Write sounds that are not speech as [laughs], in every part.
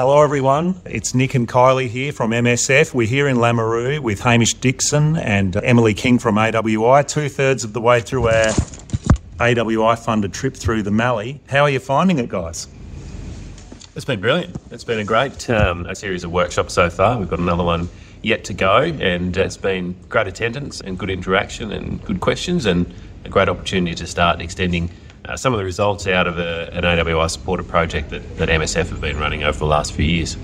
Hello, everyone. It's Nick and Kylie here from MSF. We're here in Lameroo with Hamish Dickson and Emily King from AWI, two thirds of the way through our AWI funded trip through the Mallee. How are you finding it, guys? It's been brilliant. It's been a great um, a series of workshops so far. We've got another one yet to go, and it's been great attendance and good interaction and good questions, and a great opportunity to start extending uh, some of the results out of a, an AWI supported project that, that MSF have been running over the last few years.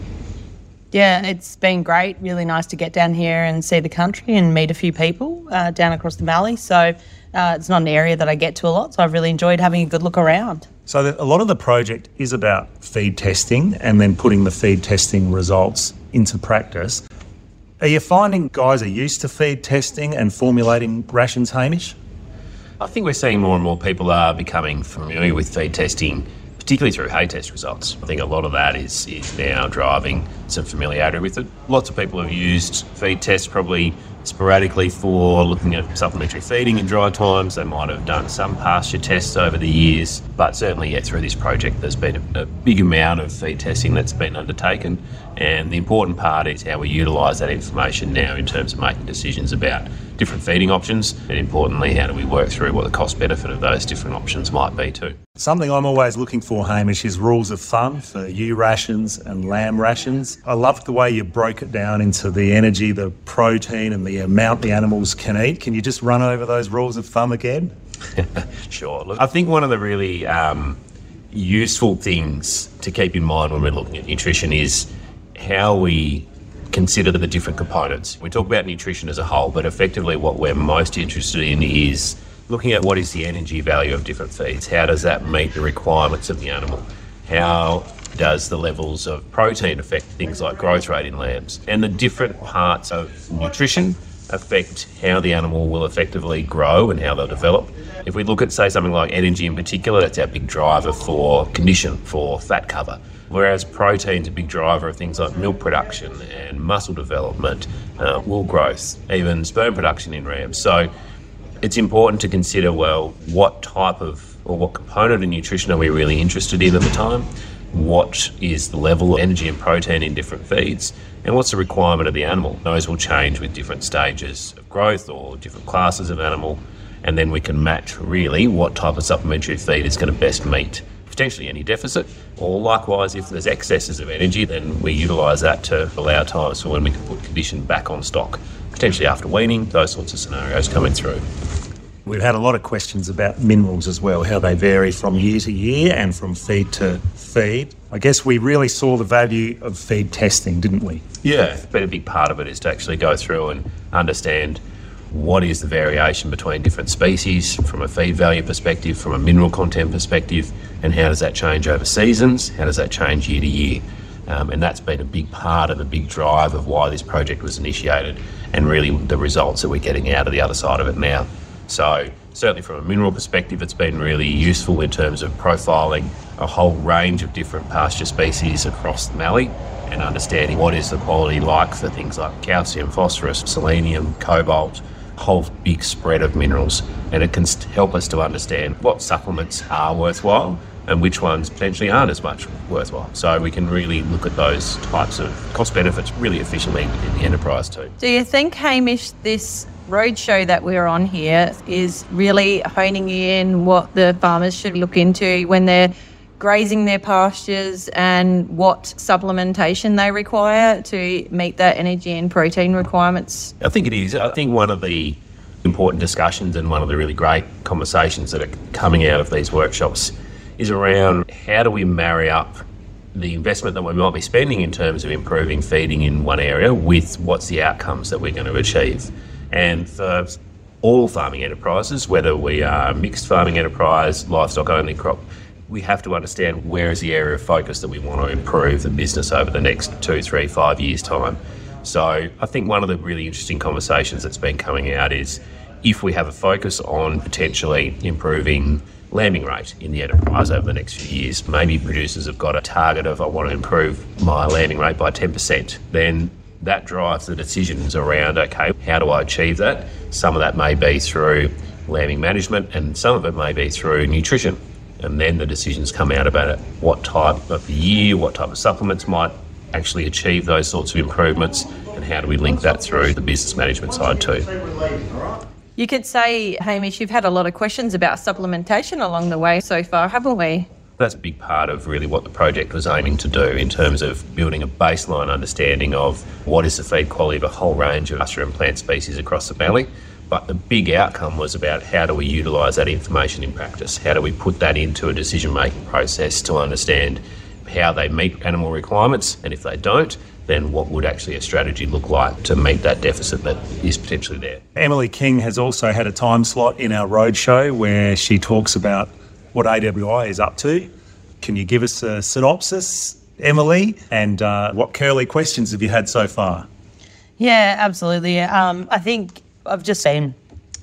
Yeah, it's been great. Really nice to get down here and see the country and meet a few people uh, down across the Mallee. So uh, it's not an area that I get to a lot, so I've really enjoyed having a good look around. So the, a lot of the project is about feed testing and then putting the feed testing results into practice. Are you finding guys are used to feed testing and formulating rations, Hamish? I think we're seeing more and more people are becoming familiar with feed testing, particularly through hay test results. I think a lot of that is, is now driving some familiarity with it. Lots of people have used feed tests probably sporadically for looking at supplementary feeding in dry times. They might have done some pasture tests over the years, but certainly, yeah, through this project, there's been a, a big amount of feed testing that's been undertaken. And the important part is how we utilise that information now in terms of making decisions about different feeding options, and importantly, how do we work through what the cost benefit of those different options might be too. Something I'm always looking for, Hamish, is rules of thumb for ewe rations and lamb rations. I loved the way you broke it down into the energy, the protein, and the amount the animals can eat. Can you just run over those rules of thumb again? [laughs] sure. Look, I think one of the really um, useful things to keep in mind when we're looking at nutrition is how we consider the different components. We talk about nutrition as a whole, but effectively what we're most interested in is looking at what is the energy value of different feeds. How does that meet the requirements of the animal? How does the levels of protein affect things like growth rate in lambs? And the different parts of nutrition affect how the animal will effectively grow and how they'll develop. If we look at, say, something like energy in particular, that's our big driver for condition, for fat cover. Whereas protein's a big driver of things like milk production and muscle development, uh, wool growth, even sperm production in rams. So it's important to consider well, what type of or what component of nutrition are we really interested in at the time? What is the level of energy and protein in different feeds? And what's the requirement of the animal? Those will change with different stages of growth or different classes of animal. And then we can match really what type of supplementary feed is going to best meet potentially any deficit, or likewise, if there's excesses of energy, then we utilise that to allow times for when we can put condition back on stock, potentially after weaning, those sorts of scenarios coming through. We've had a lot of questions about minerals as well, how they vary from year to year and from feed to feed. I guess we really saw the value of feed testing, didn't we? Yeah, but a big part of it is to actually go through and understand what is the variation between different species from a feed value perspective, from a mineral content perspective, and how does that change over seasons? How does that change year to year? Um, and that's been a big part of the big drive of why this project was initiated and really the results that we're getting out of the other side of it now. So, certainly from a mineral perspective, it's been really useful in terms of profiling a whole range of different pasture species across the Mallee and understanding what is the quality like for things like calcium, phosphorus, selenium, cobalt, whole big spread of minerals, and it can help us to understand what supplements are worthwhile and which ones potentially aren't as much worthwhile. So we can really look at those types of cost benefits really efficiently within the enterprise too. Do you think, Hamish, this roadshow that we're on here is really honing in what the farmers should look into when they're grazing their pastures and what supplementation they require to meet their energy and protein requirements? I think it is. I think one of the important discussions and one of the really great conversations that are coming out of these workshops is around how do we marry up the investment that we might be spending in terms of improving feeding in one area with what's the outcomes that we're going to achieve. And for all farming enterprises, whether we are mixed farming enterprise, livestock only crop, we have to understand where is the area of focus that we want to improve the business over the next two, three, five years' time. So I think one of the really interesting conversations that's been coming out is if we have a focus on potentially improving lambing rate in the enterprise over the next few years, maybe producers have got a target of I want to improve my lambing rate by 10%, then that drives the decisions around okay, how do I achieve that? Some of that may be through lambing management and some of it may be through nutrition and then the decisions come out about it. What type of year, what type of supplements might actually achieve those sorts of improvements, and how do we link that through the business management side too. You could say, Hamish, you've had a lot of questions about supplementation along the way so far, haven't we? That's a big part of really what the project was aiming to do in terms of building a baseline understanding of what is the feed quality of a whole range of pasture and plant species across the valley. But the big outcome was about how do we utilise that information in practice? How do we put that into a decision making process to understand how they meet animal requirements? And if they don't, then what would actually a strategy look like to meet that deficit that is potentially there? Emily King has also had a time slot in our roadshow where she talks about what AWI is up to. Can you give us a synopsis, Emily? And uh, what curly questions have you had so far? Yeah, absolutely. Um, I think I've just been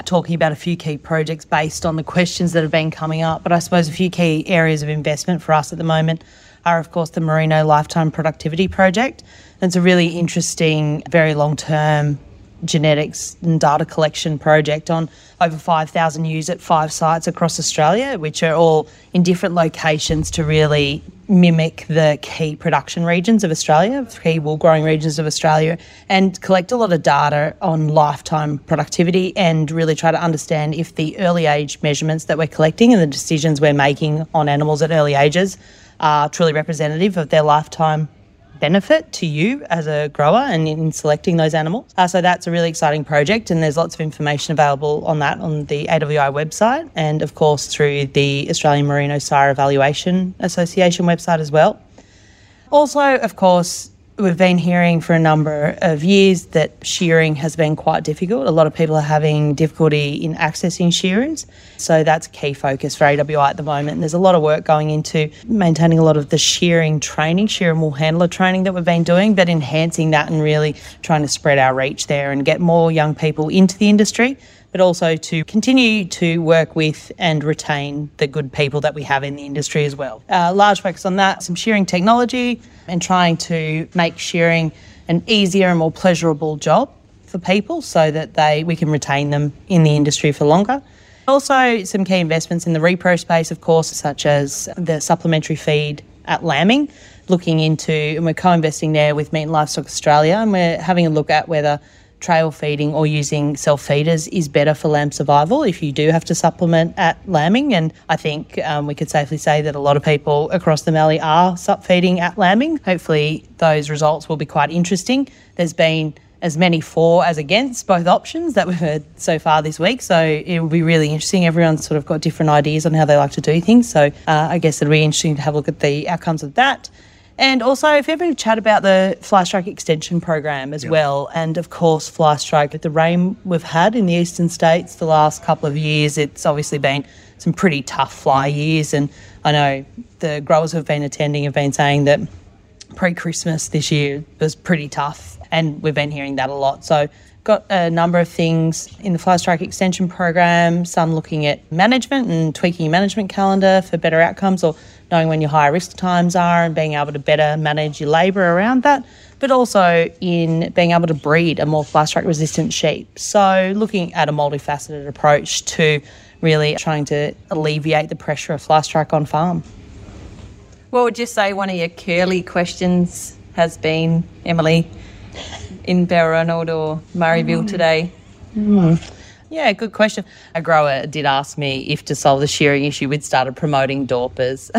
talking about a few key projects based on the questions that have been coming up, but I suppose a few key areas of investment for us at the moment are, of course, the Merino Lifetime Productivity Project. It's a really interesting, very long term genetics and data collection project on over 5,000 ewes at five sites across Australia, which are all in different locations to really mimic the key production regions of Australia, key wool growing regions of Australia, and collect a lot of data on lifetime productivity and really try to understand if the early age measurements that we're collecting and the decisions we're making on animals at early ages are truly representative of their lifetime benefit to you as a grower and in selecting those animals. Uh, so that's a really exciting project, and there's lots of information available on that on the AWI website, and of course through the Australian Merino Sire Evaluation Association website as well. Also, of course, We've been hearing for a number of years that shearing has been quite difficult. A lot of people are having difficulty in accessing shearers. So that's a key focus for AWI at the moment. And there's a lot of work going into maintaining a lot of the shearing training, shear and wool handler training that we've been doing, but enhancing that and really trying to spread our reach there and get more young people into the industry but also to continue to work with and retain the good people that we have in the industry as well. Uh, large focus on that, some shearing technology, and trying to make shearing an easier and more pleasurable job for people so that they we can retain them in the industry for longer. Also, some key investments in the repro space, of course, such as the supplementary feed at lambing, looking into, and we're co investing there with Meat and Livestock Australia, and we're having a look at whether trail feeding or using self feeders is better for lamb survival if you do have to supplement at lambing. And I think um, we could safely say that a lot of people across the Mallee are sup feeding at lambing. Hopefully, those results will be quite interesting. There's been as many for as against both options that we've heard so far this week. So it will be really interesting. Everyone's sort of got different ideas on how they like to do things. So uh, I guess it'll be interesting to have a look at the outcomes of that. And also, if you ever chat about the Fly Strike extension program as yep. well, and of course, Fly Strike, the rain we've had in the eastern states the last couple of years, it's obviously been some pretty tough fly years. And I know the growers who've been attending have been saying that pre Christmas this year was pretty tough, and we've been hearing that a lot. So, got a number of things in the Fly Strike extension program, some looking at management and tweaking your management calendar for better outcomes or knowing when your higher risk times are and being able to better manage your labour around that, but also in being able to breed a more fly strike resistant sheep. So, looking at a multifaceted approach to really trying to alleviate the pressure of fly strike on farm. What would you say one of your curly questions has been, Emily, in Balranald or Murrayville mm. today? Mm. Yeah, good question. A grower did ask me if to solve the shearing issue, we'd started promoting Dorpers.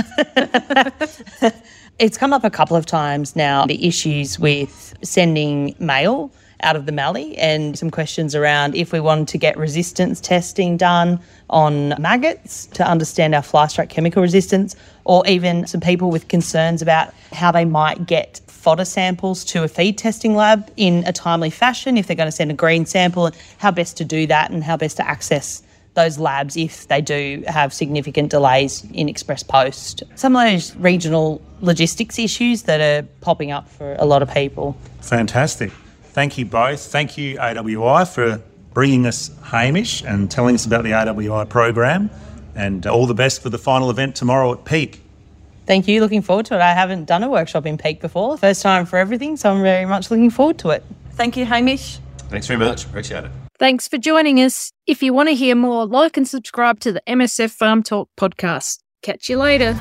[laughs] it's come up a couple of times now, the issues with sending mail out of the Mallee and some questions around if we wanted to get resistance testing done on maggots to understand our fly strike chemical resistance, or even some people with concerns about how they might get fodder samples to a feed testing lab in a timely fashion if they're going to send a green sample and how best to do that and how best to access those labs if they do have significant delays in express post. Some of those regional logistics issues that are popping up for a lot of people. Fantastic. Thank you both. Thank you, AWI, for bringing us Hamish and telling us about the AWI program. And all the best for the final event tomorrow at Peake. Thank you. Looking forward to it. I haven't done a workshop in Peake before. First time for everything, so I'm very much looking forward to it. Thank you, Hamish. Thanks very much. Appreciate it. Thanks for joining us. If you want to hear more, like and subscribe to the MSF Farm Talk podcast. Catch you later.